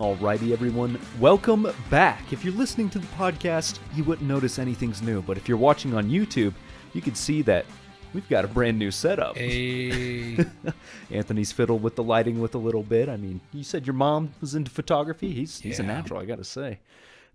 Alrighty, everyone, welcome back. If you're listening to the podcast, you wouldn't notice anything's new, but if you're watching on YouTube, you can see that we've got a brand new setup. Hey, Anthony's fiddled with the lighting with a little bit. I mean, you said your mom was into photography. He's he's a natural, I gotta say.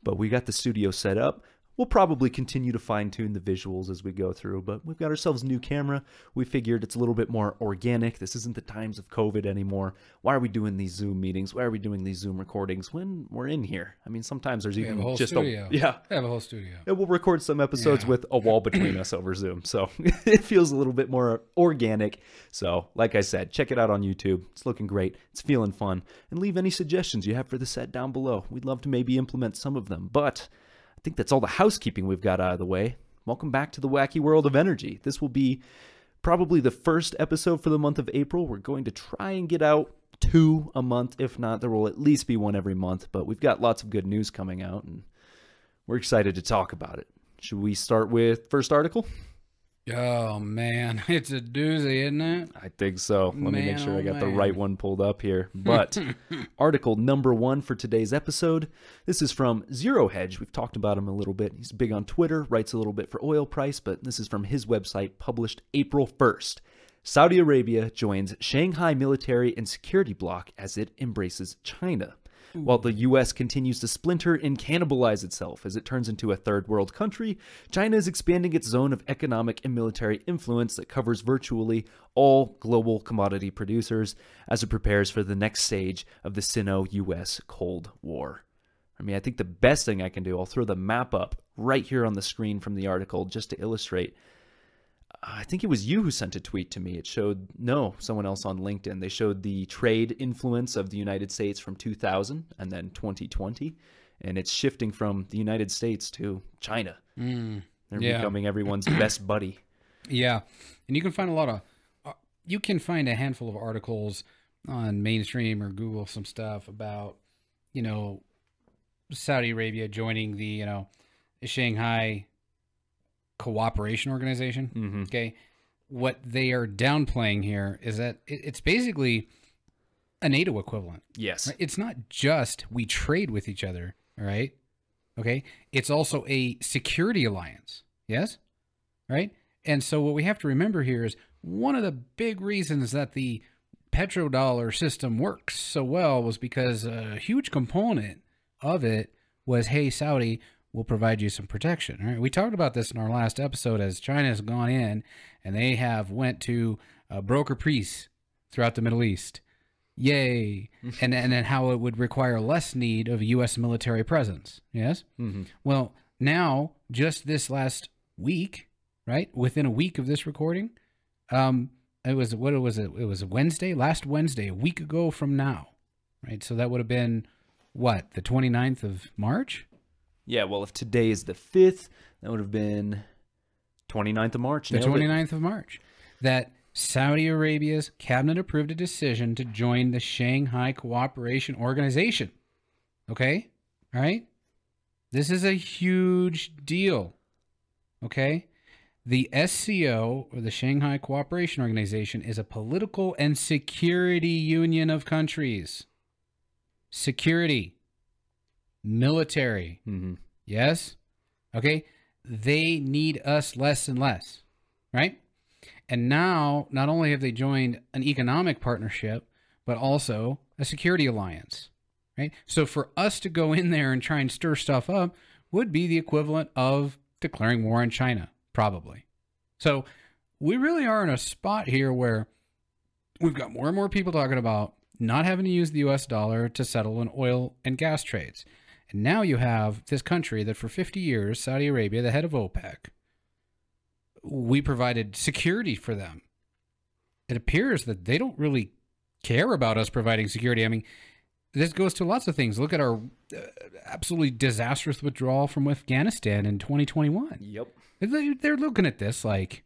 But we got the studio set up. We'll probably continue to fine tune the visuals as we go through, but we've got ourselves a new camera. We figured it's a little bit more organic. This isn't the times of COVID anymore. Why are we doing these Zoom meetings? Why are we doing these Zoom recordings when we're in here? I mean, sometimes there's we even a whole just studio. a yeah. I have a whole studio. And we'll record some episodes Yeah. with a wall between us over Zoom. So it feels a little bit more organic. So, like I said, check it out on YouTube. It's looking great. It's feeling fun. And leave any suggestions you have for the set down below. We'd love to maybe implement some of them. But think that's all the housekeeping we've got out of the way. Welcome back to the wacky world of energy. This will be probably the first episode for the month of April. We're going to try and get out two a month. If not, there will at least be one every month. But we've got lots of good news coming out, and we're excited to talk about it. Should we start with first article? Oh man, it's a doozy, isn't it? I think so. Let me make sure oh I got the right one pulled up here. But article number one for today's episode. This is from Zero Hedge. We've talked about him a little bit. He's big on Twitter, writes a little bit for oil price, but this is from his website, published April 1st. Saudi Arabia joins Shanghai military and security bloc as it embraces China. While the U.S. continues to splinter and cannibalize itself as it turns into a third world country, China is expanding its zone of economic and military influence that covers virtually all global commodity producers as it prepares for the next stage of the Sino US Cold War. I mean, I think the best thing I can do, I'll throw the map up right here on the screen from the article just to illustrate. I think it was you who sent a tweet to me. It showed, no, someone else on LinkedIn. They showed the trade influence of the United States from 2000 and then 2020. And it's shifting from the United States to China. Mm, They're Yeah. becoming everyone's best buddy. yeah, and you can find a lot of, uh, you can find a handful of articles on mainstream or Google some stuff about, you know, Saudi Arabia joining the you know Shanghai Cooperation Organization. hmm Okay. What they are downplaying here is that it, it's basically a NATO equivalent. Yes. Right? It's not just we trade with each other, all right? Okay? It's also a security alliance. Yes? Right? And so what we have to remember here is one of the big reasons that the petrodollar system works so well was because a huge component of it was hey Saudi will provide you some protection. Right? We talked about this in our last episode as China has gone in and they have went to uh, broker priests throughout the Middle East. Yay. and and then how it would require less need of US military presence. Yes? hmm Well, now just this last week, right? Within a week of this recording, um it was what was it? It was Wednesday, last Wednesday, a week ago from now. Right? So that would have been what? The 29th of March? Yeah, well, if today is the 5th, that would have been 29th of March. The Nailed it. 29th of March. That Saudi Arabia's cabinet approved a decision to join the Shanghai Cooperation Organization. Okay? All right? This is a huge deal. Okay? The SCO, or the Shanghai Cooperation Organization, is a political and security union of countries. Security, military, Mhm. Yes? Okay? They need us less and less, right? And now, not only have they joined an economic partnership, but also a security alliance, right? So for us to go in there and try and stir stuff up would be the equivalent of declaring war on China, probably. So we really are in a spot here where we've got more and more people talking about not having to use the US dollar to settle in oil and gas trades. And now you have this country that for 50 years, Saudi Arabia, the head of OPEC, we provided security for them. It appears that they don't really care about us providing security. I mean, this goes to lots of things. Look at our uh, absolutely disastrous withdrawal from Afghanistan in 2021. Yep. They- They're looking at this like,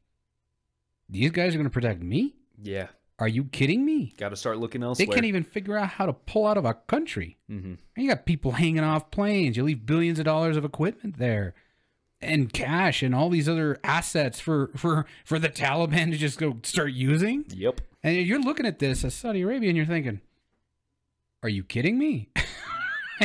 these guys are going to protect me? Yeah. Are you kidding me? Got to start looking elsewhere. They can't even figure out how to pull out of a country. hmm And you got people hanging off planes. You leave billions of dollars of equipment there, and cash, and all these other assets for for for the Taliban to just go start using. Yep. And you're looking at this as Saudi Arabia, and you're thinking, "Are you kidding me?"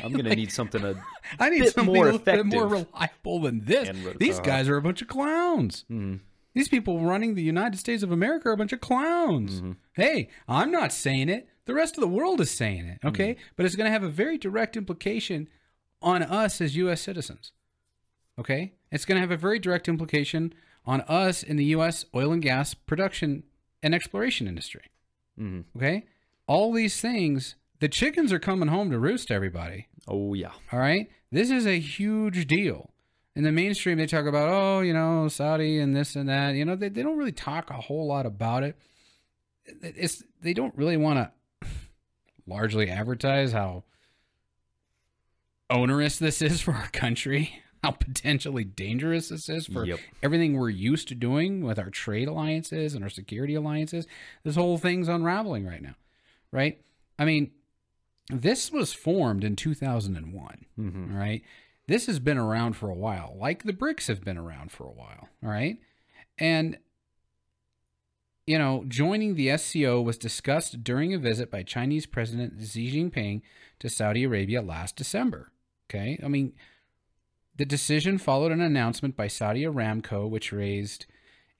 I'm going to need something to. I need bit something more a more reliable than this. These uh, guys are a bunch of clowns. Mhm. These people running the United States of America are a bunch of clowns. Mm-hmm. Hey, I'm not saying it. The rest of the world is saying it. Okay, Mm-hmm. but it's going to have a very direct implication on us as U.S. citizens. Okay, it's going to have a very direct implication on us in the U.S. oil and gas production and exploration industry. Mhm. Okay, all these things. The chickens are coming home to roost. Everybody. Oh, yeah. All right. This is a huge deal. In the mainstream, they talk about, oh, you know, Saudi and this and that. You know, they, they don't really talk a whole lot about it. It's they don't really want to largely advertise how onerous this is for our country, how potentially dangerous this is for Yep. everything we're used to doing with our trade alliances and our security alliances. This whole thing's unraveling right now, right? I mean, this was formed in 2001, Mhm. all right? This has been around for a while, like the BRICS have been around for a while, all right? And, you know, joining the SCO was discussed during a visit by Chinese President Xi Jinping to Saudi Arabia last December, okay? I mean, the decision followed an announcement by Saudi Aramco, which raised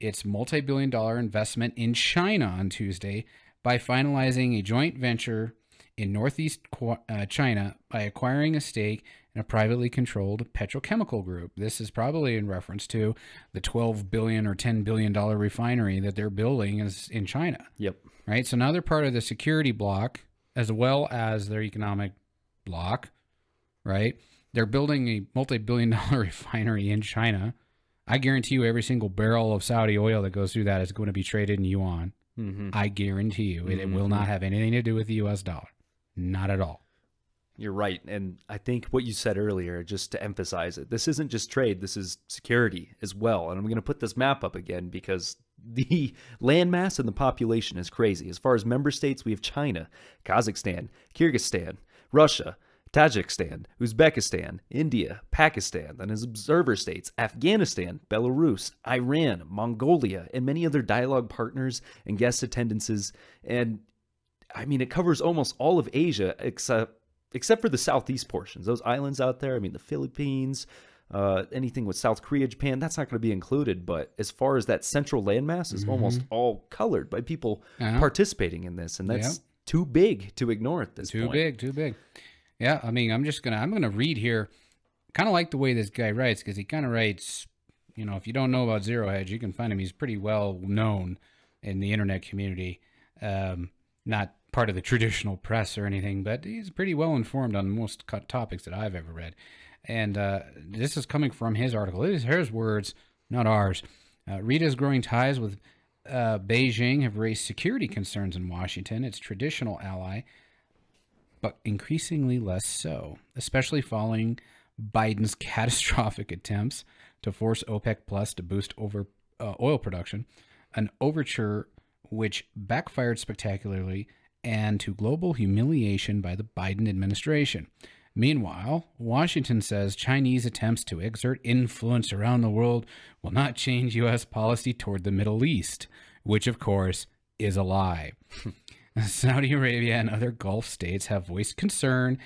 its multi billion dollar investment in China on Tuesday by finalizing a joint venture in northeast uh, China by acquiring a stake a privately controlled petrochemical group. This is probably in reference to the 12 billion or 10 billion dollar refinery that they're building is in China Yep. right? So now they're part of the security block as well as their economic block, right? They're building a multi-billion dollar refinery in China. I guarantee you every single barrel of Saudi oil that goes through that is going to be traded in yuan. hmm I guarantee you it, it will not have anything to do with the US dollar. Not at all. You're right. And I think what you said earlier, just to emphasize it, this isn't just trade, this is security as well. And I'm going to put this map up again because the landmass and the population is crazy. As far as member states, we have China, Kazakhstan, Kyrgyzstan, Russia, Tajikistan, Uzbekistan, India, Pakistan, and as observer states, Afghanistan, Belarus, Iran, Mongolia, and many other dialogue partners and guest attendances. And I mean, it covers almost all of Asia except except for the southeast portions. Those islands out there, I mean, the Philippines, uh, anything with South Korea, Japan, that's not going to be included. But as far as that central landmass is almost all colored by people Uh-huh. participating in this, and that's Yep. too big to ignore at this Too point. big, too big. Yeah, I mean, I'm just gonna I'm gonna read here. Kind of like the way this guy writes because he kind of writes. You know, if you don't know about Zero Hedge, you can find him. He's pretty well known in the internet community. Um, not part of the traditional press or anything, but he's pretty well informed on most topics that I've ever read. And uh, this is coming from his article. It is his words, not ours. Uh, Riyadh's growing ties with uh, Beijing have raised security concerns in Washington, its traditional ally, but increasingly less so, especially following Biden's catastrophic attempts to force OPEC Plus to boost over uh, oil production, an overture which backfired spectacularly and to global humiliation by the Biden administration. Meanwhile, Washington says Chinese attempts to exert influence around the world will not change U.S. policy toward the Middle East, which, of course, is a lie. Saudi Arabia and other Gulf states have voiced concern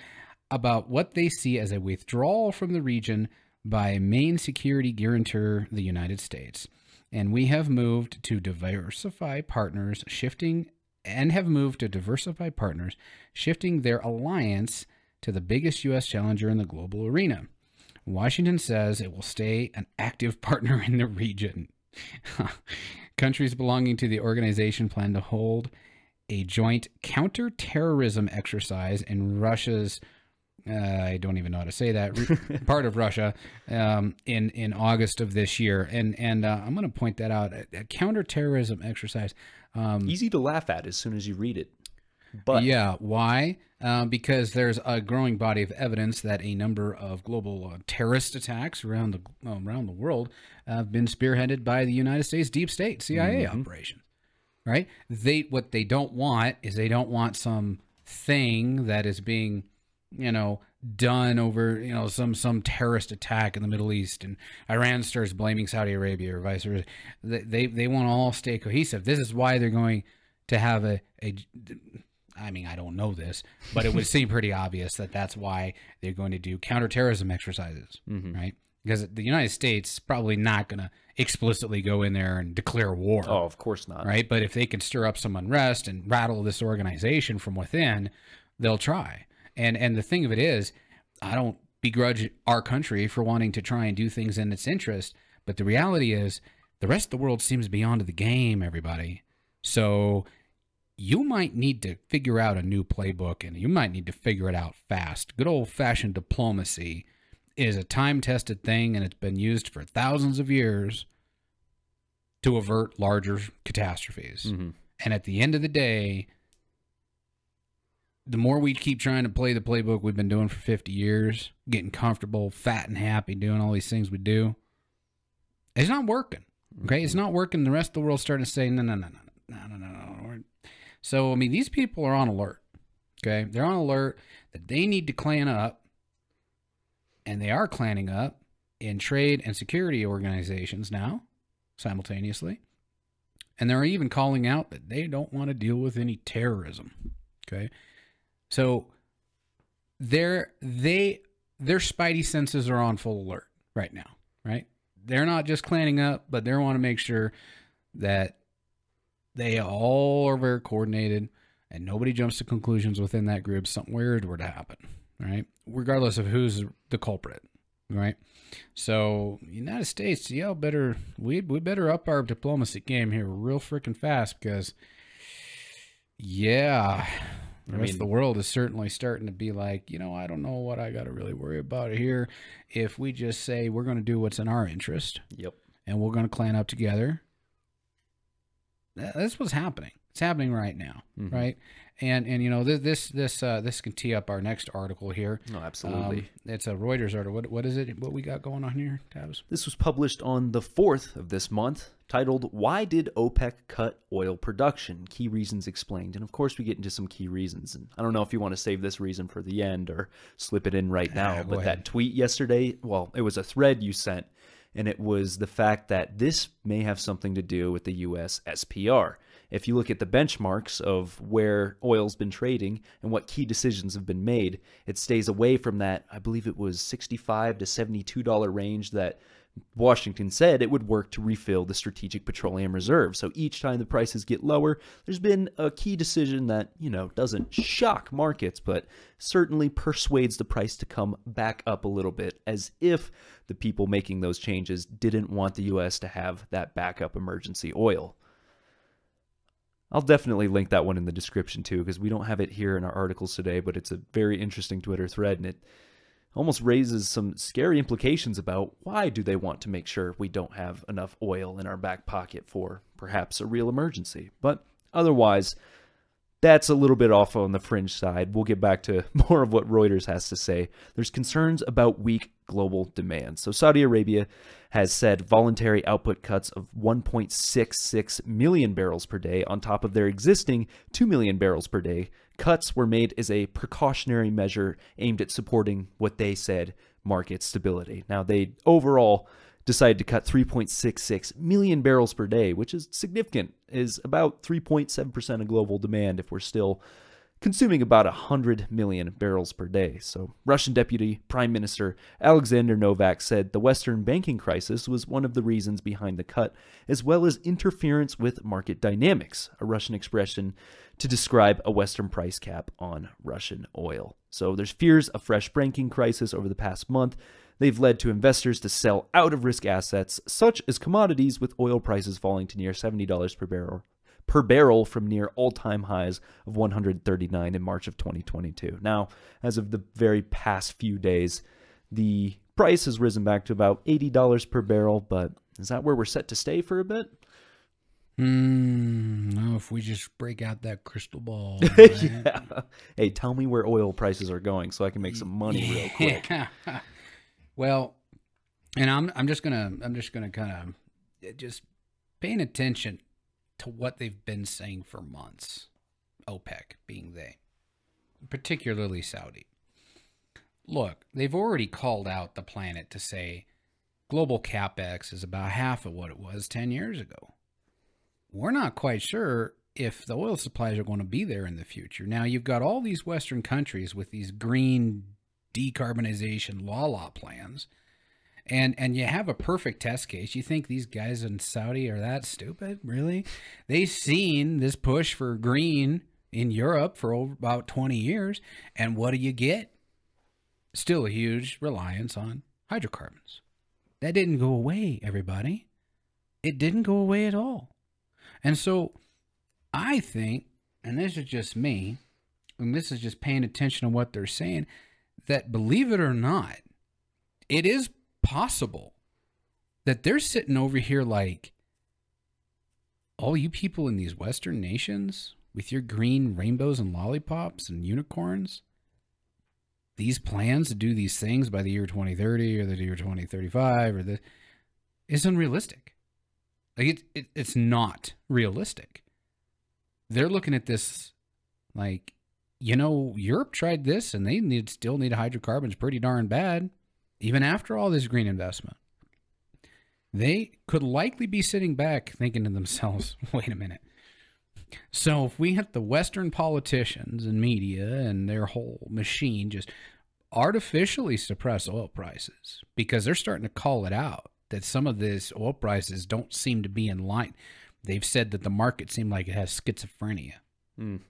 about what they see as a withdrawal from the region by main security guarantor, the United States. And we have moved to diversify partners, shifting and have moved to diversify partners, shifting their alliance to the biggest U.S. challenger in the global arena. Washington says it will stay an active partner in the region. Countries belonging to the organization plan to hold a joint counterterrorism exercise in Russia's uh, I don't even know how to say that part of Russia um, in in August of this year, and and uh, I'm going to point that out. A, a counterterrorism exercise. Um, Easy to laugh at as soon as you read it. But yeah, why? Um, because there's a growing body of evidence that a number of global uh, terrorist attacks around the uh, around the world have been spearheaded by the United States deep state CIA operations. Right? They what they don't want is they don't want some thing that is being, you know, done over you know some some terrorist attack in the Middle East and Iran starts blaming Saudi Arabia or vice versa. They they, they want to all stay cohesive. This is why they're going to have a, a I mean, I don't know this, but it would seem pretty obvious that that's why they're going to do counterterrorism exercises, Mhm. right? Because the United States is probably not going to explicitly go in there and declare war, Oh, of course not. right? But if they can stir up some unrest and rattle this organization from within, they'll try. And and the thing of it is, I don't begrudge our country for wanting to try and do things in its interest, but the reality is the rest of the world seems to be onto the game, everybody. So you might need to figure out a new playbook and you might need to figure it out fast. Good old fashioned diplomacy is a time tested thing and it's been used for thousands of years to avert larger catastrophes. Mhm. And at the end of the day, the more we keep trying to play the playbook we've been doing for 50 years, getting comfortable, fat and happy, doing all these things we do, it's not working. Okay, it's mm-hmm. not working. The rest of the world's starting to say, no, no, no, no, no, no, no, no. So, I mean, these people are on alert. Okay, they're on alert that they need to clan up, and they are clanning up in trade and security organizations now, simultaneously. And they're even calling out that they don't want to deal with any terrorism. Okay. So they're they their spidey senses are on full alert right now, right? They're not just clanning up, but they want to make sure that they all are very coordinated and nobody jumps to conclusions within that group. Something weird were to happen, right? Regardless of who's the culprit, right? So United States, yeah, better we we better up our diplomacy game here real freaking fast because yeah, I mean- the world is certainly starting to be like, you know, I don't know what I got to really worry about here. If we just say we're going to do what's in our interest Yep. and we're going to clan up together, that's what's happening. It's happening right now, Mhm. right? And and you know this this this uh, this can tee up our next article here. No, absolutely. Um, it's a Reuters article. What what is it? What we got going on here, Tabs? This was published on the 4th of this month, titled Why Did OPEC Cut Oil Production? Key Reasons Explained. And of course, we get into some key reasons. And I don't know if you want to save this reason for the end or slip it in right now, Ah, go but ahead. that tweet yesterday, well, it was a thread you sent, and it was the fact that this may have something to do with the US SPR. If you look at the benchmarks of where oil's been trading and what key decisions have been made, it stays away from that, I believe it was 65 to $72 range that Washington said it would work to refill the strategic petroleum reserve. So each time the prices get lower, there's been a key decision that, you know, doesn't shock markets, but certainly persuades the price to come back up a little bit, as if the people making those changes didn't want the U.S. to have that backup emergency oil. I'll definitely link that one in the description too, because we don't have it here in our articles today, but it's a very interesting Twitter thread, and it almost raises some scary implications about why do they want to make sure we don't have enough oil in our back pocket for perhaps a real emergency. But otherwise, that's a little bit off on the fringe side. We'll get back to more of what Reuters has to say. There's concerns about weak global demand. So Saudi Arabia has said voluntary output cuts of 1.66 million barrels per day on top of their existing 2 million barrels per day. Cuts were made as a precautionary measure aimed at supporting what they said market stability. Now, they overall decided to cut 3.66 million barrels per day, which is significant, is about 3.7% of global demand if we're still consuming about 100 million barrels per day. So, Russian Deputy Prime Minister Alexander Novak said the Western banking crisis was one of the reasons behind the cut, as well as interference with market dynamics, a Russian expression to describe a Western price cap on Russian oil. So, there's fears of fresh banking crisis over the past month. They've led to investors to sell out of risk assets, such as commodities, with oil prices falling to near $70 per barrel per barrel from near all-time highs of 139 in March of 2022. Now, as of the very past few days, the price has risen back to about $80 per barrel, but is that where we're set to stay for a bit? Hmm. No, if we just break out that crystal ball. right? yeah. Hey, tell me where oil prices are going so I can make some money real quick. Well, and I'm I'm just gonna I'm just gonna kind of just paying attention to what they've been saying for months. OPEC being they, particularly Saudi. Look, they've already called out the planet to say global capex is about half of what it was 10 years ago. We're not quite sure if the oil supplies are going to be there in the future. Now you've got all these Western countries with these green decarbonization law law plans. And and you have a perfect test case. You think these guys in Saudi are that stupid? Really? They've seen this push for green in Europe for over about 20 years. And what do you get? Still a huge reliance on hydrocarbons. That didn't go away, everybody. It didn't go away at all. And so I think, and this is just me, and this is just paying attention to what they're saying, that believe it or not, it is possible that they're sitting over here like, all you people in these Western nations with your green rainbows and lollipops and unicorns, these plans to do these things by the year 2030 or the year 2035 or the is unrealistic. Like it, it it's not realistic. They're looking at this like, you know, Europe tried this and they need still need hydrocarbons pretty darn bad, even after all this green investment. They could likely be sitting back thinking to themselves, wait a minute. So if we have the Western politicians and media and their whole machine just artificially suppress oil prices because they're starting to call it out that some of these oil prices don't seem to be in line. They've said that the market seemed like it has schizophrenia. Mm.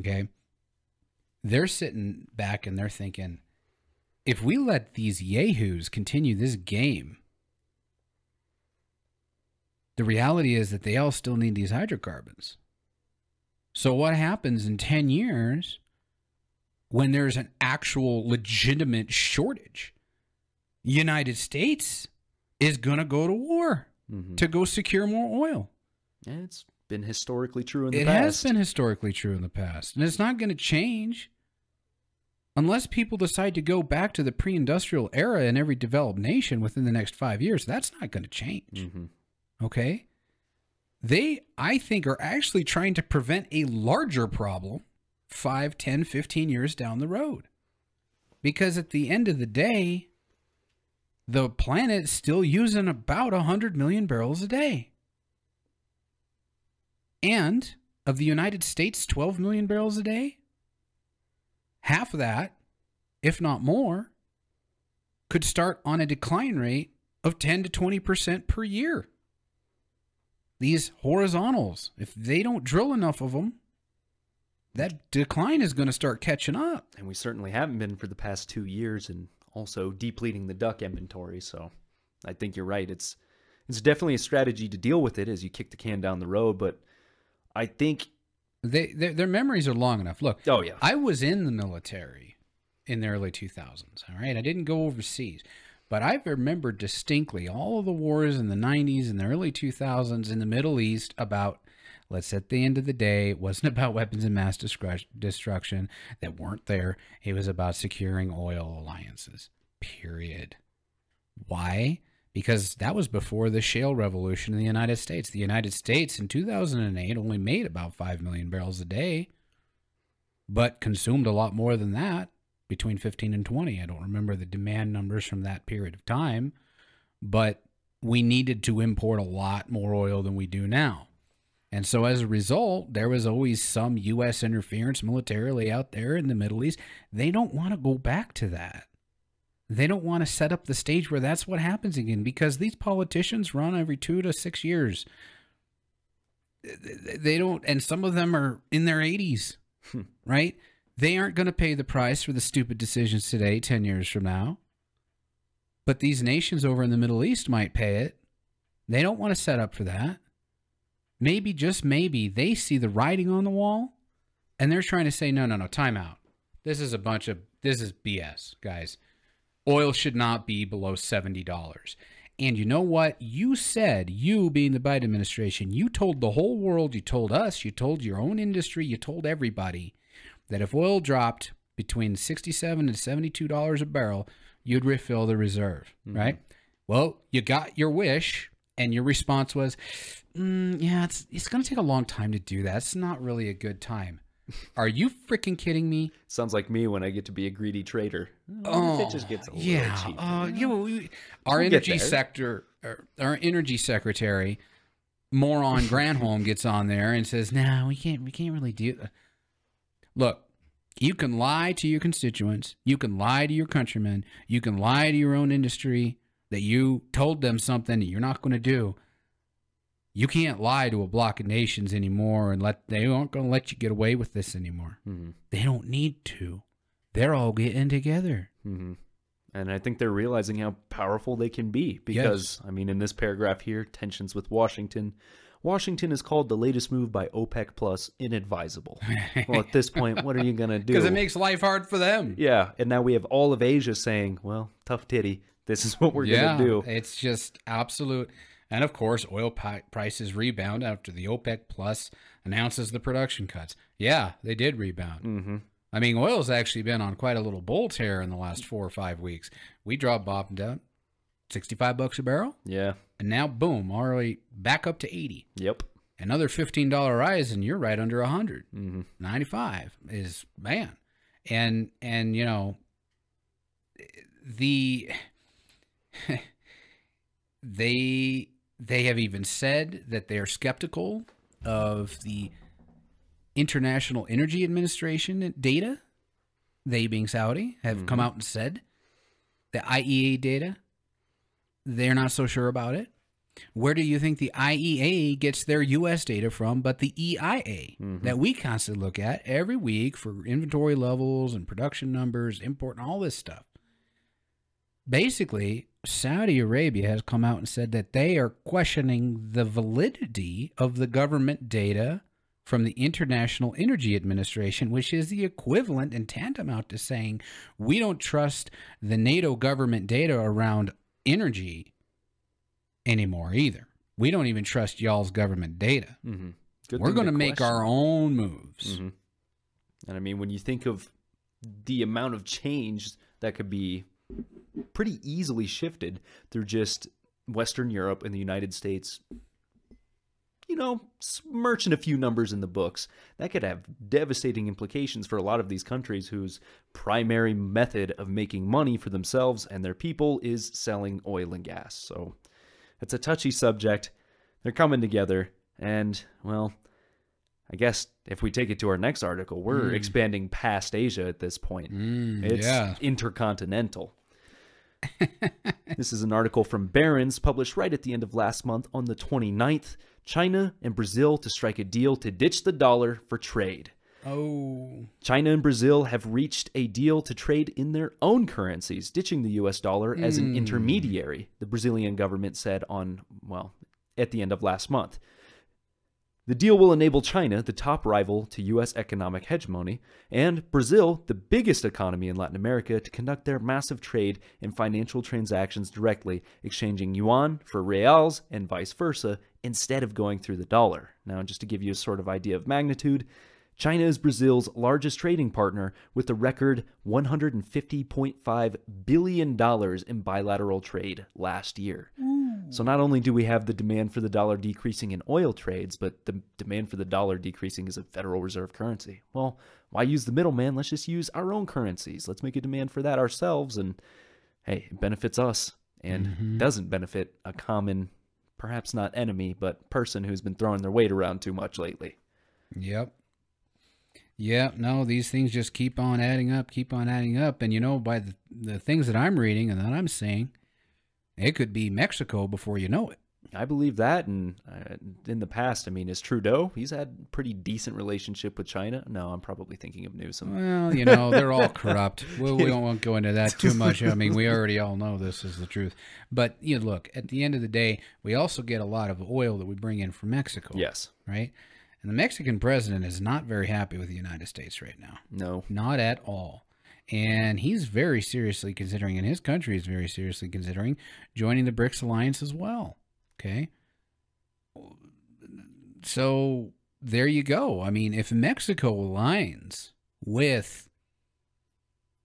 Okay. They're sitting back and they're thinking, if we let these yahoos continue this game, the reality is that they all still need these hydrocarbons. So, what happens in 10 years when there's an actual legitimate shortage? United States is going to go to war Mhm. to go secure more oil. Yeah, it's been historically true in the It past. It has been historically true in the past, and it's not going to change unless people decide to go back to the pre-industrial era in every developed nation within the next 5 years. That's not going to change. Mhm. Okay? They I think are actually trying to prevent a larger problem 5, 10, 15 years down the road. Because at the end of the day, the planet's still using about 100 million barrels a day. And of the United States 12 million barrels a day, half of that, if not more, could start on a decline rate of 10 to 20% per year. These horizontals, if they don't drill enough of them, that decline is going to start catching up. And we certainly haven't been for the past two years, and also depleting the DUC inventory. So, I think you're right. It's it's definitely a strategy to deal with it as you kick the can down the road. But I think, They, their, their memories are long enough. Look, oh yeah, I was in the military in the early 2000s. All right. I didn't go overseas, but I remember distinctly all of the wars in the 90s and the early 2000s in the Middle East about, let's at the end of the day, it wasn't about weapons of mass destruction that weren't there. It was about securing oil alliances, period. Why? Because that was before the shale revolution in the United States. The United States in 2008 only made about 5 million barrels a day but consumed a lot more than that between 15 and 20. I don't remember the demand numbers from that period of time, but we needed to import a lot more oil than we do now. And so as a result, there was always some U.S. interference militarily out there in the Middle East. They don't want to go back to that. They don't want to set up the stage where that's what happens again because these politicians run every two to six years. They don't, and some of them are in their 80s hmm. right? They aren't going to pay the price for the stupid decisions today, 10 years from now. But these nations over in the Middle East might pay it. They don't want to set up for that. Maybe, just maybe, they see the writing on the wall and they're trying to say, no, no, no, time out. This is a bunch of, this is BS, guys. Oil should not be below $70. And you know what? You said, you being the Biden administration, you told the whole world, you told us, you told your own industry, you told everybody that if oil dropped between 67 and 72 dollars a barrel, you'd refill the reserve, right? Well, you got your wish, and your response was, mm, "Yeah, it's it's going to take a long time to do that. It's not really a good time." Are you freaking kidding me? sounds like me when I get to be a greedy trader. Oh, it just gets a little yeah. cheaper. Uh, you know, we- our We'll energy sector, our, our energy secretary, moron Granholm gets on there and says, "No, we can't. We can't really do." That. Look, you can lie to your constituents. You can lie to your countrymen. You can lie to your own industry that you told them something that you're not going to do. You can't lie to a block of nations anymore and let they aren't going to let you get away with this anymore. Mm-hmm. They don't need to. They're all getting together. Mm-hmm. And I think they're realizing how powerful they can be because, I mean, in this paragraph here, tensions with Washington. Washington is called the latest move by OPEC Plus inadvisable. well, at this point, what are you going to do? Because it makes life hard for them. yeah, and now we have all of Asia saying, well, tough titty. This is what we're yeah, going to do. It's just absolute. And of course, oil pi- prices rebound after the OPEC Plus announces the production cuts. Yeah, they did rebound. Mm-hmm. I mean, oil's actually been on quite a little bull tear in the last four or five weeks. We dropped bottom down, sixty-five bucks a barrel, Yeah. and now boom, already back up to eighty. Yep. Another fifteen dollar rise, and you're right under a hundred. Mm-hmm. 95 is man and and you know the they they have even said that they're skeptical of the international energy administration data they being saudi have mm-hmm. come out and said. The iea data they're not so sure about it. Where do you think the IEA gets their US data from, but the EIA mm-hmm. that we constantly look at every week for inventory levels and production numbers, import, and all this stuff? Basically, Saudi Arabia has come out and said that they are questioning the validity of the government data from the International Energy Administration, which is the equivalent and tantamount to saying we don't trust the NATO government data around energy anymore either. We don't even trust y'all's government data. Mm-hmm. We're going to make question. our own moves. Mhm. And I mean, when you think of the amount of change that could be pretty easily shifted through just Western Europe and the United States, you know, smirching a few numbers in the books, that could have devastating implications for a lot of these countries whose primary method of making money for themselves and their people is selling oil and gas. So it's a touchy subject. They're coming together, and, well, I guess if we take it to our next article, we're expanding past Asia at this point. Mm, it's yeah. intercontinental. This is an article from Barron's published right at the end of last month on the 29th. China and Brazil to strike a deal to ditch the dollar for trade. Oh, China and Brazil have reached a deal to trade in their own currencies, ditching the US dollar as an hmm. intermediary, the Brazilian government said on, well, at the end of last month. The deal will enable China, the top rival to U.S. economic hegemony, and Brazil, the biggest economy in Latin America, to conduct their massive trade and financial transactions directly, exchanging yuan for reals and vice versa, instead of going through the dollar. Now, just to give you a sort of idea of magnitude, China is Brazil's largest trading partner with a record $150.5 billion in bilateral trade last year. Mm. So not only do we have the demand for the dollar decreasing in oil trades, but the demand for the dollar decreasing as a Federal Reserve currency. Well, why use the middleman? Let's just use our own currencies. Let's make a demand for that ourselves and hey, it benefits us and mm-hmm. doesn't benefit a common perhaps not enemy, but person who's been throwing their weight around too much lately. yep. Yep. No, these things just keep on adding up, keep on adding up. And you know, by the, the things that I'm reading and that I'm seeing, it could be Mexico before you know it. I believe that, and uh, in the past, I mean, is Trudeau? He's had pretty decent relationship with China. No, I'm probably thinking of Newsom. Well, you know, they're all corrupt. Well, we don't want to go into that too much. I mean, we already all know this is the truth. But you know, look, at the end of the day, we also get a lot of oil that we bring in from Mexico. Yes. Right? And the Mexican president is not very happy with the United States right now. No. Not at all. And he's very seriously considering, and his country is very seriously considering joining the BRICS alliance as well. Okay. So there you go. I mean, if Mexico aligns with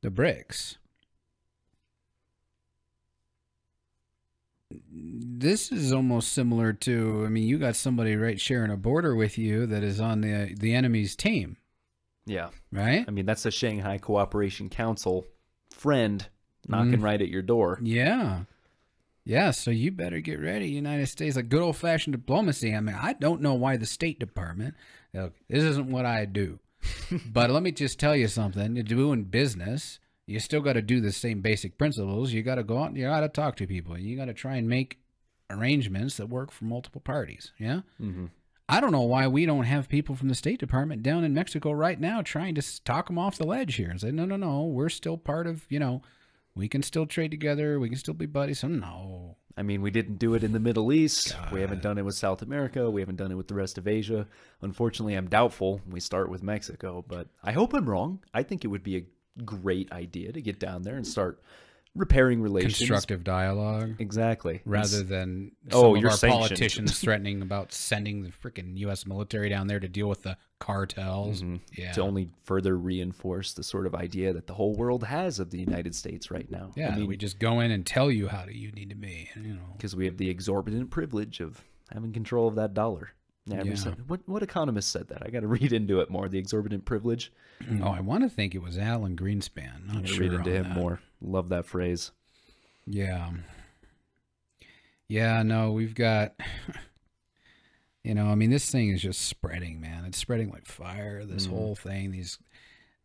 the BRICS, this is almost similar to I mean, you got somebody right sharing a border with you that is on the the enemy's team, Yeah. right? I mean, that's a Shanghai Cooperation Council friend knocking mm-hmm. right at your door. Yeah. Yeah, so you better get ready, United States. Like good old fashioned diplomacy. I mean, I don't know why the State Department. Look, this isn't what I do, but let me just tell you something. You're doing business. You still got to do the same basic principles. You got to go out. and You got to talk to people. You got to try and make arrangements that work for multiple parties. Yeah. Mm-hmm. I don't know why we don't have people from the State Department down in Mexico right now trying to talk them off the ledge here and say, no, no, no, we're still part of, you know, we can still trade together. We can still be buddies. So, no. I mean, we didn't do it in the Middle East. We haven't done it with South America. We haven't done it with the rest of Asia. Unfortunately, I'm doubtful we start with Mexico, but I hope I'm wrong. I think it would be a great idea to get down there and start repairing relations. Constructive dialogue Exactly. rather than oh, some Oh, of you're our sanctioned. politicians threatening about sending the freaking U.S. military down there to deal with the cartels. Mm-hmm. Yeah. to only further reinforce the sort of idea that the whole world has of the United States right now. yeah, I mean, we just go in and tell you how to, you need to be, you know. because we have the exorbitant privilege of having control of that dollar. Yeah. what what economist said that? I got to read into it more. The exorbitant privilege. Oh, I want to think it was Alan Greenspan. Not sure read into him that. more. Love that phrase. Yeah. Yeah, no, we've got you know, I mean this thing is just spreading, man. It's spreading like fire. This Mhm. whole thing, these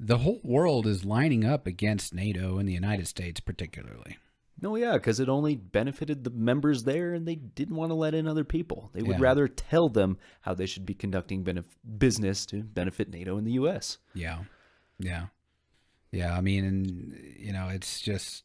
the whole world is lining up against NATO and the United States particularly. No, yeah, because it only benefited the members there, and they didn't want to let in other people. They would Yeah. rather tell them how they should be conducting benef- business to benefit NATO and the U.S. Yeah. Yeah. Yeah, I mean and you know, it's just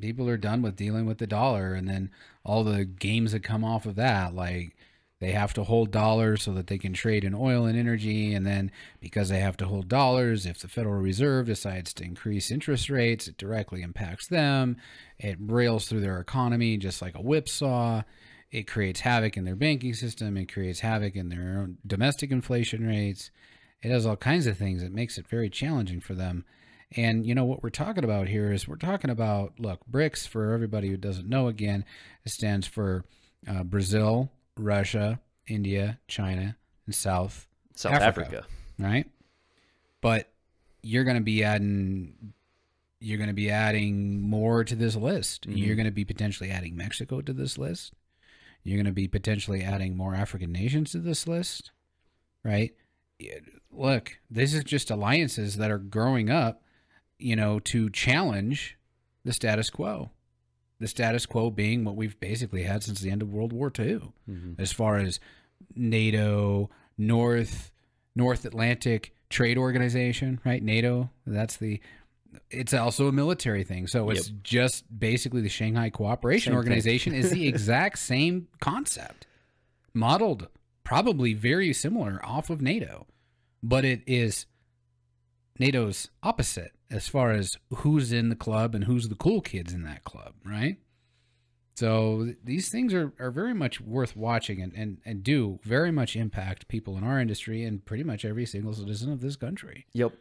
people are done with dealing with the dollar and then all the games that come off of that like they have to hold dollars so that they can trade in oil and energy. And then because they have to hold dollars if the federal reserve decides to increase interest rates it directly impacts them. It rails through their economy just like a whipsaw. It creates havoc in their banking system. It creates havoc in their own domestic inflation rates. It does all kinds of things it makes it very challenging for them. And you know what we're talking about here is we're talking about look BRICS for everybody who doesn't know again it stands for uh, Brazil, Russia, India, China, and South South Africa. Africa. right? But you're going to be adding you're going to be adding more to this list. Mhm. You're going to be potentially adding Mexico to this list. You're going to be potentially adding more African nations to this list, right? Look, this is just alliances that are growing up, you know, to challenge the status quo. The status quo being what we've basically had since the end of World War II Mhm. as far as NATO, North North Atlantic Trade Organization, right? NATO. That's the. It's also a military thing, so it's just basically the Shanghai Cooperation Same. Organization is the exact same concept, modeled probably very similar off of NATO, but it is NATO's opposite as far as who's in the club and who's the cool kids in that club, right? So th- these things are, are very much worth watching and, and, and do very much impact people in our industry and pretty much every single citizen of this country. Yep.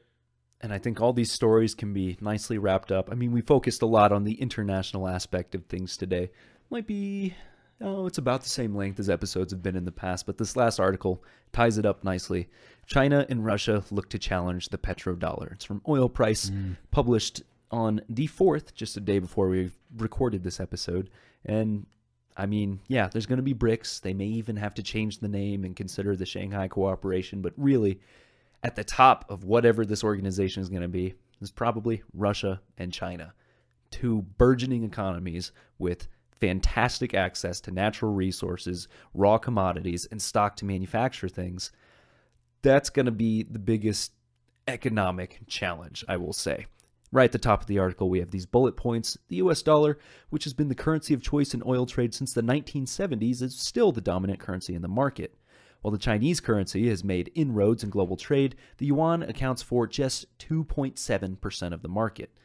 And I think all these stories can be nicely wrapped up. I mean, we focused a lot on the international aspect of things today. Might be, oh, it's about the same length as episodes have been in the past, but this last article ties it up nicely. China and Russia look to challenge the petrodollar. It's from Oil Price, hmm. published on the 4th, just a day before we recorded this episode. And I mean, yeah, there's going to be BRICS. They may even have to change the name and consider the Shanghai Cooperation, but really, at the top of whatever this organization is going to be is probably Russia and China, two burgeoning economies with fantastic access to natural resources, raw commodities, and stock to manufacture things. That's going to be the biggest economic challenge, I will say. Right at the top of the article, we have these bullet points. The US dollar, which has been the currency of choice in oil trade since the 1970s, is still the dominant currency in the market. While the Chinese currency has made inroads in global trade, the yuan accounts for just 2.7% of the market.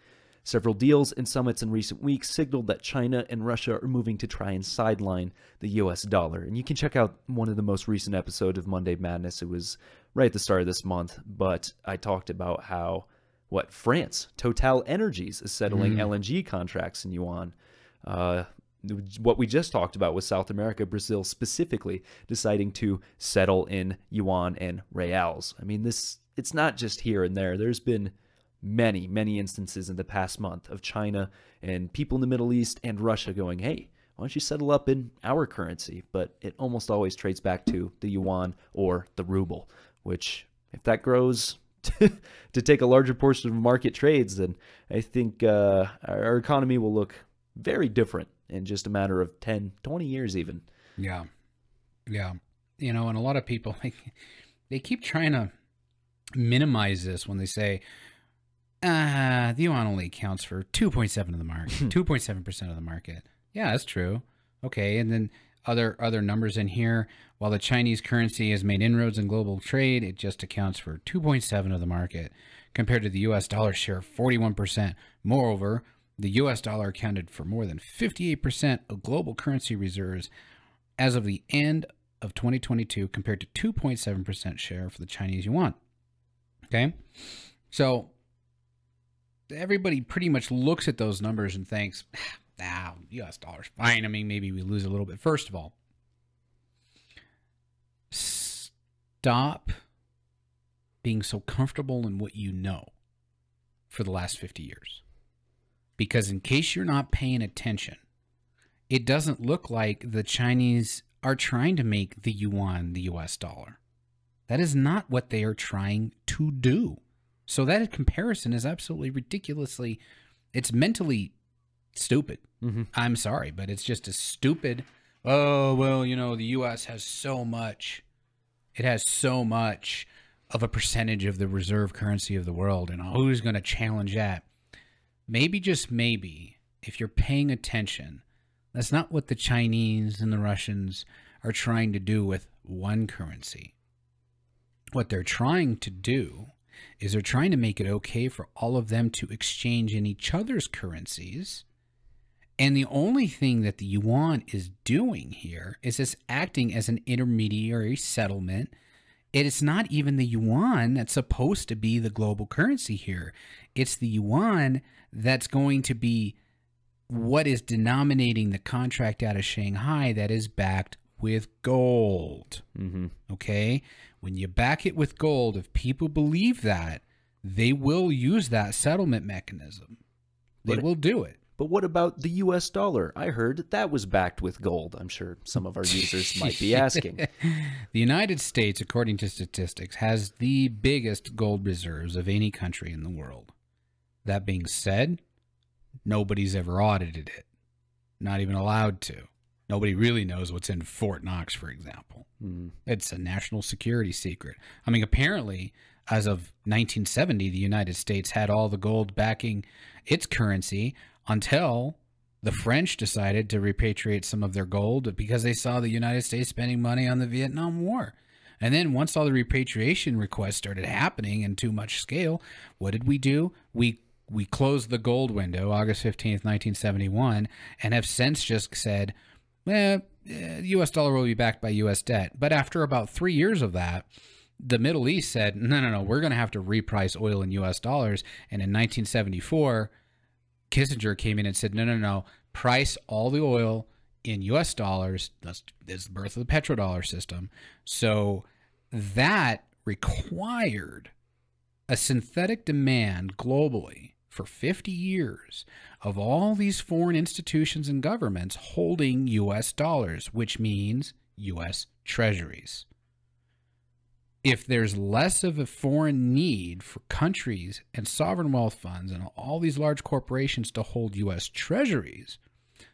Several deals and summits in recent weeks signaled that China and Russia are moving to try and sideline the US dollar. And you can check out one of the most recent episodes of Monday Madness. It was right at the start of this month, but I talked about how what France, Total Energies, is settling LNG contracts in yuan. Uh, what we just talked about was South America, Brazil specifically deciding to settle in yuan and reals. I mean, this it's not just here and there. There's been many, many instances in the past month of China and people in the Middle East and Russia going, "Hey, why don't you settle up in our currency? But it almost always trades back to the yuan or the ruble, which, if that grows to take a larger portion of market trades, then I think uh, our economy will look very different in just a matter of 10, 20 years, even. Yeah. Yeah. You know, and a lot of people, like, they keep trying to minimize this when they say, ah, the yuan only accounts for 2.7 of the market, 2.7% of the market. Yeah, that's true. Okay. And then other other numbers in here. While the Chinese currency has made inroads in global trade, it just accounts for 2.7 of the market compared to the US dollar share of 41%. Moreover, the US dollar accounted for more than 58% of global currency reserves as of the end of 2022 compared to 2.7% share for the Chinese yuan. Okay? So everybody pretty much looks at those numbers and thinks, ah, US dollar's fine. I mean, maybe we lose a little bit. First of all, stop being so comfortable in what you know for the last 50 years. Because in case you're not paying attention, it doesn't look like the Chinese are trying to make the yuan the US dollar. That is not what they are trying to do. So that comparison is absolutely ridiculously it's mentally stupid. Mm-hmm. I'm sorry, but it's just a stupid. Oh well, you know the U.S. has so much. It has so much of a percentage of the reserve currency of the world, and who's going to challenge that? Maybe just maybe, if you're paying attention, that's not what the Chinese and the Russians are trying to do with one currency. What they're trying to do is they're trying to make it okay for all of them to exchange in each other's currencies and the only thing that the yuan is doing here is it's acting as an intermediary settlement. It is not even the yuan that's supposed to be the global currency here. It's the yuan that's going to be what is denominating the contract out of Shanghai that is backed with gold. Mm-hmm. Okay? When you back it with gold, if people believe that, they will use that settlement mechanism. They But- will do it. But what about the US dollar? I heard that that was backed with gold. I'm sure some of our users might be asking. The United States, according to statistics, has the biggest gold reserves of any country in the world. That being said, nobody's ever audited it. Not even allowed to. Nobody really knows what's in Fort Knox, for example. Mm. It's a national security secret. I mean, apparently, as of 1970, the United States had all the gold backing its currency until the French decided to repatriate some of their gold because they saw the United States spending money on the Vietnam War. And then once all the repatriation requests started happening in too much scale, what did we do? We we closed the gold window August 15th, 1971 and have since just said, eh, eh, the US dollar will be backed by US debt. But after about 3 years of that, the Middle East said, no, no, no, we're going to have to reprice oil in US dollars. And in 1974, Kissinger came in and said, no, no, no, price all the oil in US dollars. That's, that's the birth of the petrodollar system. So that required a synthetic demand globally for 50 years of all these foreign institutions and governments holding US dollars, which means US treasuries if there's less of a foreign need for countries and sovereign wealth funds and all these large corporations to hold US treasuries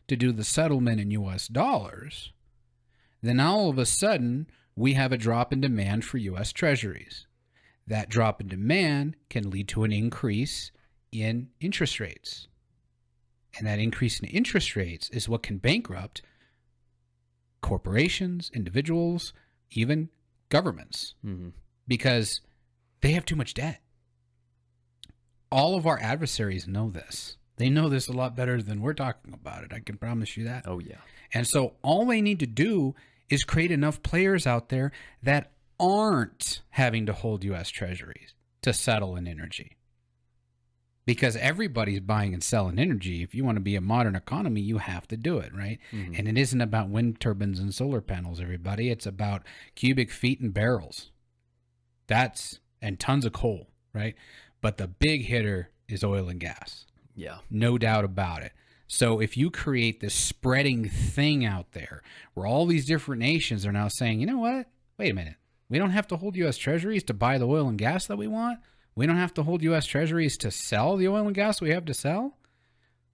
to do the settlement in US dollars, then all of a sudden we have a drop in demand for US treasuries. That drop in demand can lead to an increase in interest rates. And that increase in interest rates is what can bankrupt corporations, individuals, even governments hmm because they have too much debt. All of our adversaries know this. They know this a lot better than we're talking about it. I can promise you that. Oh, yeah. And so all they need to do is create enough players out there that aren't having to hold US treasuries to settle in energy. Because everybody's buying and selling energy. If you want to be a modern economy, you have to do it, right? Mhm. And it isn't about wind turbines and solar panels, everybody. It's about cubic feet and barrels. That's and tons of coal, right? But the big hitter is oil and gas. Yeah. No doubt about it. So if you create this spreading thing out there where all these different nations are now saying, you know what? Wait a minute. We don't have to hold U.S. treasuries to buy the oil and gas that we want. We don't have to hold U.S. treasuries to sell the oil and gas we have to sell.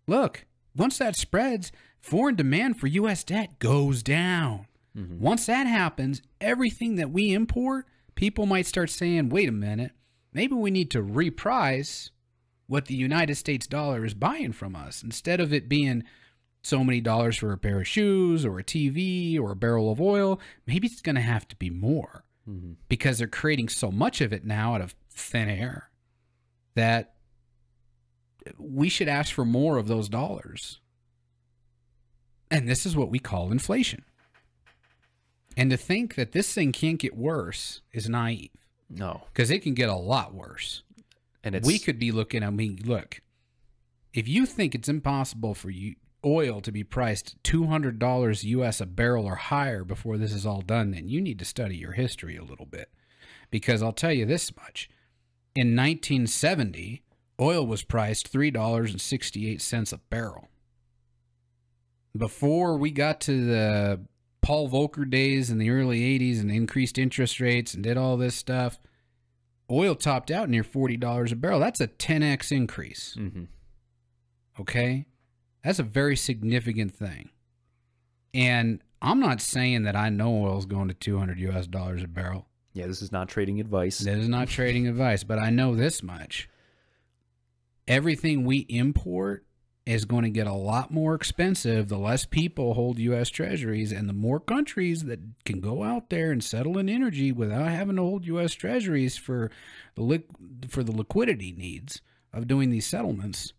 Look, once that spreads, foreign demand for U.S. debt goes down. Mm-hmm. Once that happens, everything that we import, people might start saying, wait a minute, maybe we need to reprice what the United States dollar is buying from us instead of it being so many dollars for a pair of shoes or a TV or a barrel of oil. Maybe it's going to have to be more mm-hmm. because they're creating so much of it now out of thin air that we should ask for more of those dollars. And this is what we call inflation. And to think that this thing can't get worse is naive No, because it can get a lot worse and it's we could be looking I mean, look, if you think it's impossible for you oil to be priced $200 US a barrel or higher before this is all done, then you need to study your history a little bit. Because I'll tell you this much. In 1970, oil was priced $3.68 a barrel. Before we got to the Paul Volcker days in the early 80s and increased interest rates and did all this stuff, oil topped out near $40 a barrel. That's a 10x increase. Mhm. Okay? That's a very significant thing. And I'm not saying that I know oil's going to 200 US dollars a barrel. Yeah. This is not trading advice. This is not trading advice, but I know this much. Everything we import is going to get a lot more expensive the less people hold US treasuries and the more countries that can go out there and settle in energy without having to hold US treasuries for the liq- for the liquidity needs of doing these settlements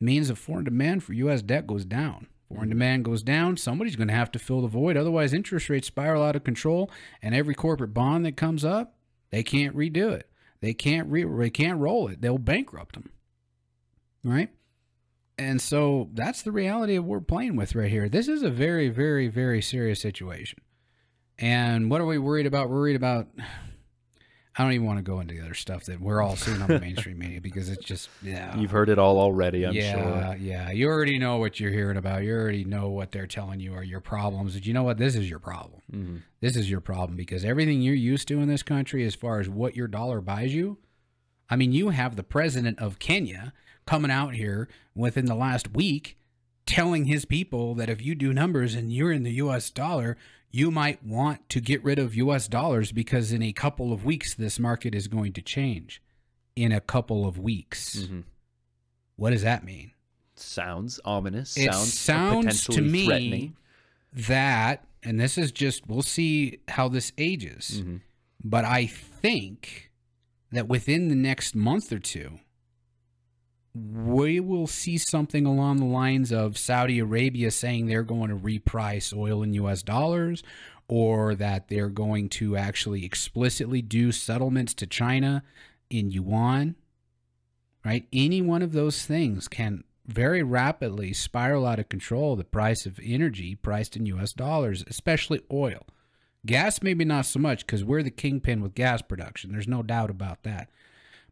means that foreign demand for US debt goes down. Foreign demand goes down, somebody's going to have to fill the void. Otherwise, interest rates spiral out of control, and every corporate bond that comes up, they can't redo it. They can't re- they can't roll it. They'll bankrupt them. Right? And so that's the reality of what we're playing with right here. This is a very, very, very serious situation. And what are we worried about? We're worried about. I don't even want to go into the other stuff that we're all seeing on the mainstream media because it's just yeah. You've heard it all already, I'm yeah, sure. yeah. You already know what you're hearing about. You already know what they're telling you are your problems. But you know what? This is your problem. Mm-hmm. This is your problem because everything you're used to in this country, as far as what your dollar buys you, I mean, you have the president of Kenya coming out here within the last week telling his people that if you do numbers and you're in the US dollar, you might want to get rid of US dollars because in a couple of weeks, this market is going to change. In a couple of weeks. Mhm. What does that mean? Sounds ominous. It sounds, sounds to potentially me threatening. that, and this is just, we'll see how this ages, Mhm. but I think that within the next month or two, we will see something along the lines of Saudi Arabia saying they're going to reprice oil in US dollars or that they're going to actually explicitly do settlements to China in yuan. Right? Any one of those things can very rapidly spiral out of control the price of energy priced in US dollars, especially oil. Gas, maybe not so much because we're the kingpin with gas production. There's no doubt about that.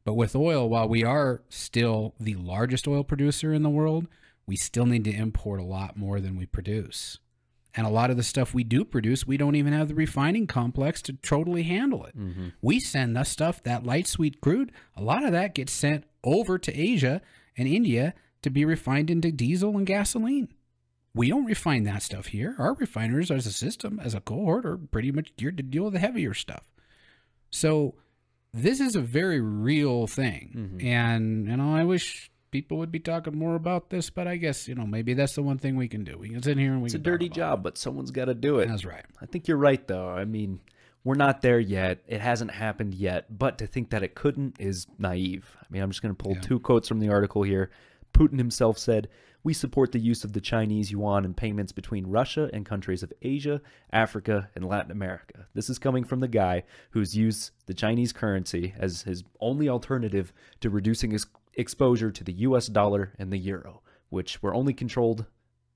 But with oil, while we are still the largest oil producer in the world, we still need to import a lot more than we produce. And a lot of the stuff we do produce, we don't even have the refining complex to totally handle it. Mhm. We send the stuff, that light sweet crude, a lot of that gets sent over to Asia and India to be refined into diesel and gasoline. We don't refine that stuff here. Our refiners as a system, as a cohort, are pretty much geared to deal with the heavier stuff. So this is a very real thing. Mhm. And you know, I wish people would be talking more about this, but I guess, you know, maybe that's the one thing we can do. We can sit here and we It's a dirty job, but someone's got to do it. it. That's right. I think you're right, though. I mean, we're not there yet. It hasn't happened yet. But to think that it couldn't is naive. I mean, I'm just going to pull Yeah. two quotes from the article here. Putin himself said, We support the use of the Chinese yuan in payments between Russia and countries of Asia, Africa, and Latin America. This is coming from the guy who's used the Chinese currency as his only alternative to reducing his exposure to the US dollar and the euro, which were only controlled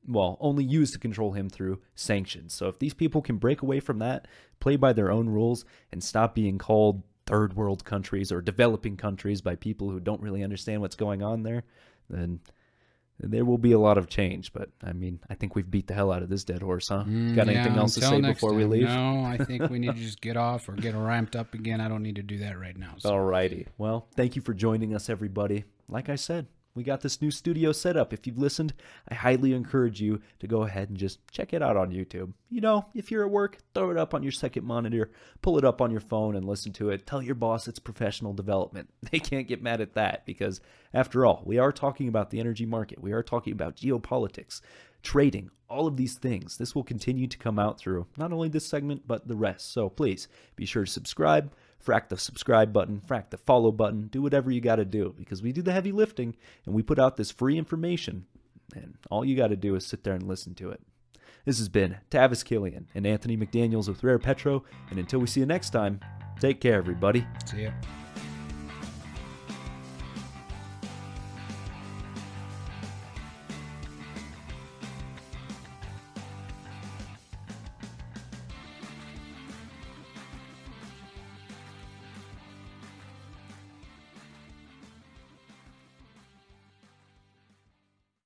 well, only used to control him through sanctions. So if these people can break away from that, play by their own rules, and stop being called third world countries or developing countries by people who don't really understand what's going on there, then there will be a lot of change. But I mean, I think we've beat the hell out of this dead horse, huh? Mm, Got anything yeah, else to say before we leave? No, I think we need to just get off or get ramped up again. I don't need to do that right now. So. Alrighty. Well, thank you for joining us, everybody. Like I said, we got this new studio set up. If you've listened, I highly encourage you to go ahead and just check it out on YouTube. You know, if you're at work, throw it up on your second monitor, pull it up on your phone and listen to it. Tell your boss it's professional development. They can't get mad at that because, after all, we are talking about the energy market. We are talking about geopolitics, trading, all of these things. This will continue to come out through not only this segment, but the rest. So please be sure to subscribe frack the subscribe button, frack the follow button, do whatever you got to do because we do the heavy lifting and we put out this free information. And all you got to do is sit there and listen to it. This has been Tavis Killian and Anthony McDaniels with Rare Petro. And until we see you next time, take care, everybody. See ya.